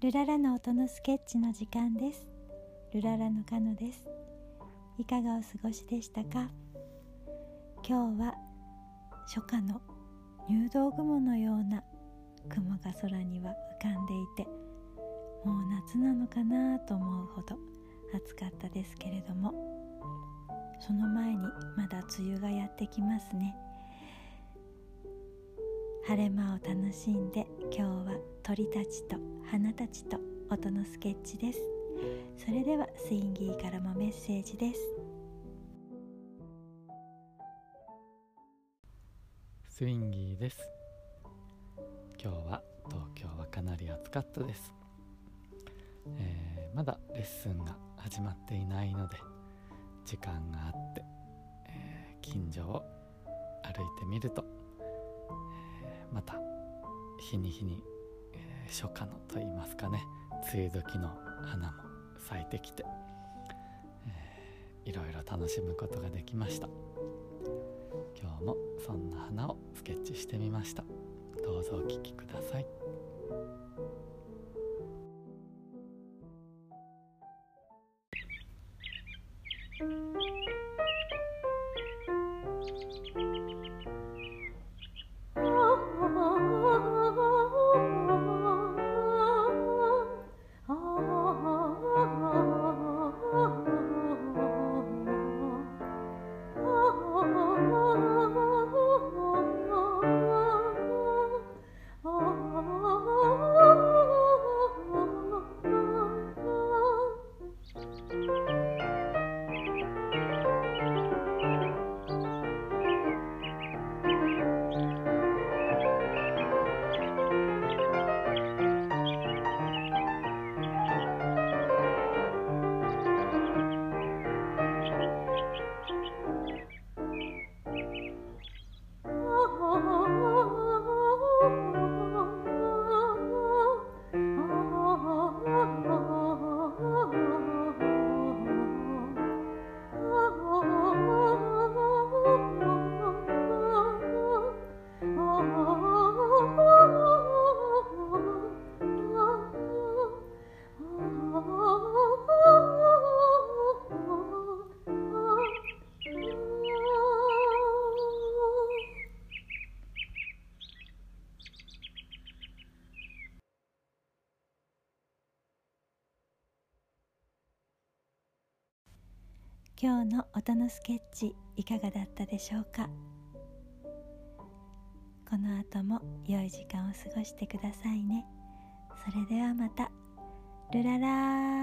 ルララの音のスケッチの時間です。ルララのカノです。いかがお過ごしでしたか？今日は初夏の入道雲のような雲が空には浮かんでいてもう夏なのかなと思うほど暑かったですけれどもその前にまだ梅雨がやってきますね。晴れ間を楽しんで今日は鳥たちと花たちと音のスケッチです。それではスインギーからもメッセージです。スインギーです。今日は東京はかなり暑かったです、えー、まだレッスンが始まっていないので時間があって、えー、近所を歩いてみると、また日に日に、え初夏のといいますかね。梅雨時の花も咲いてきて、えいろいろ楽しむことができました。今日もそんな花をスケッチしてみました。どうぞお聴きください。今日の音のスケッチいかがだったでしょうか？この後も良い時間を過ごしてくださいね。それではまた。ルララ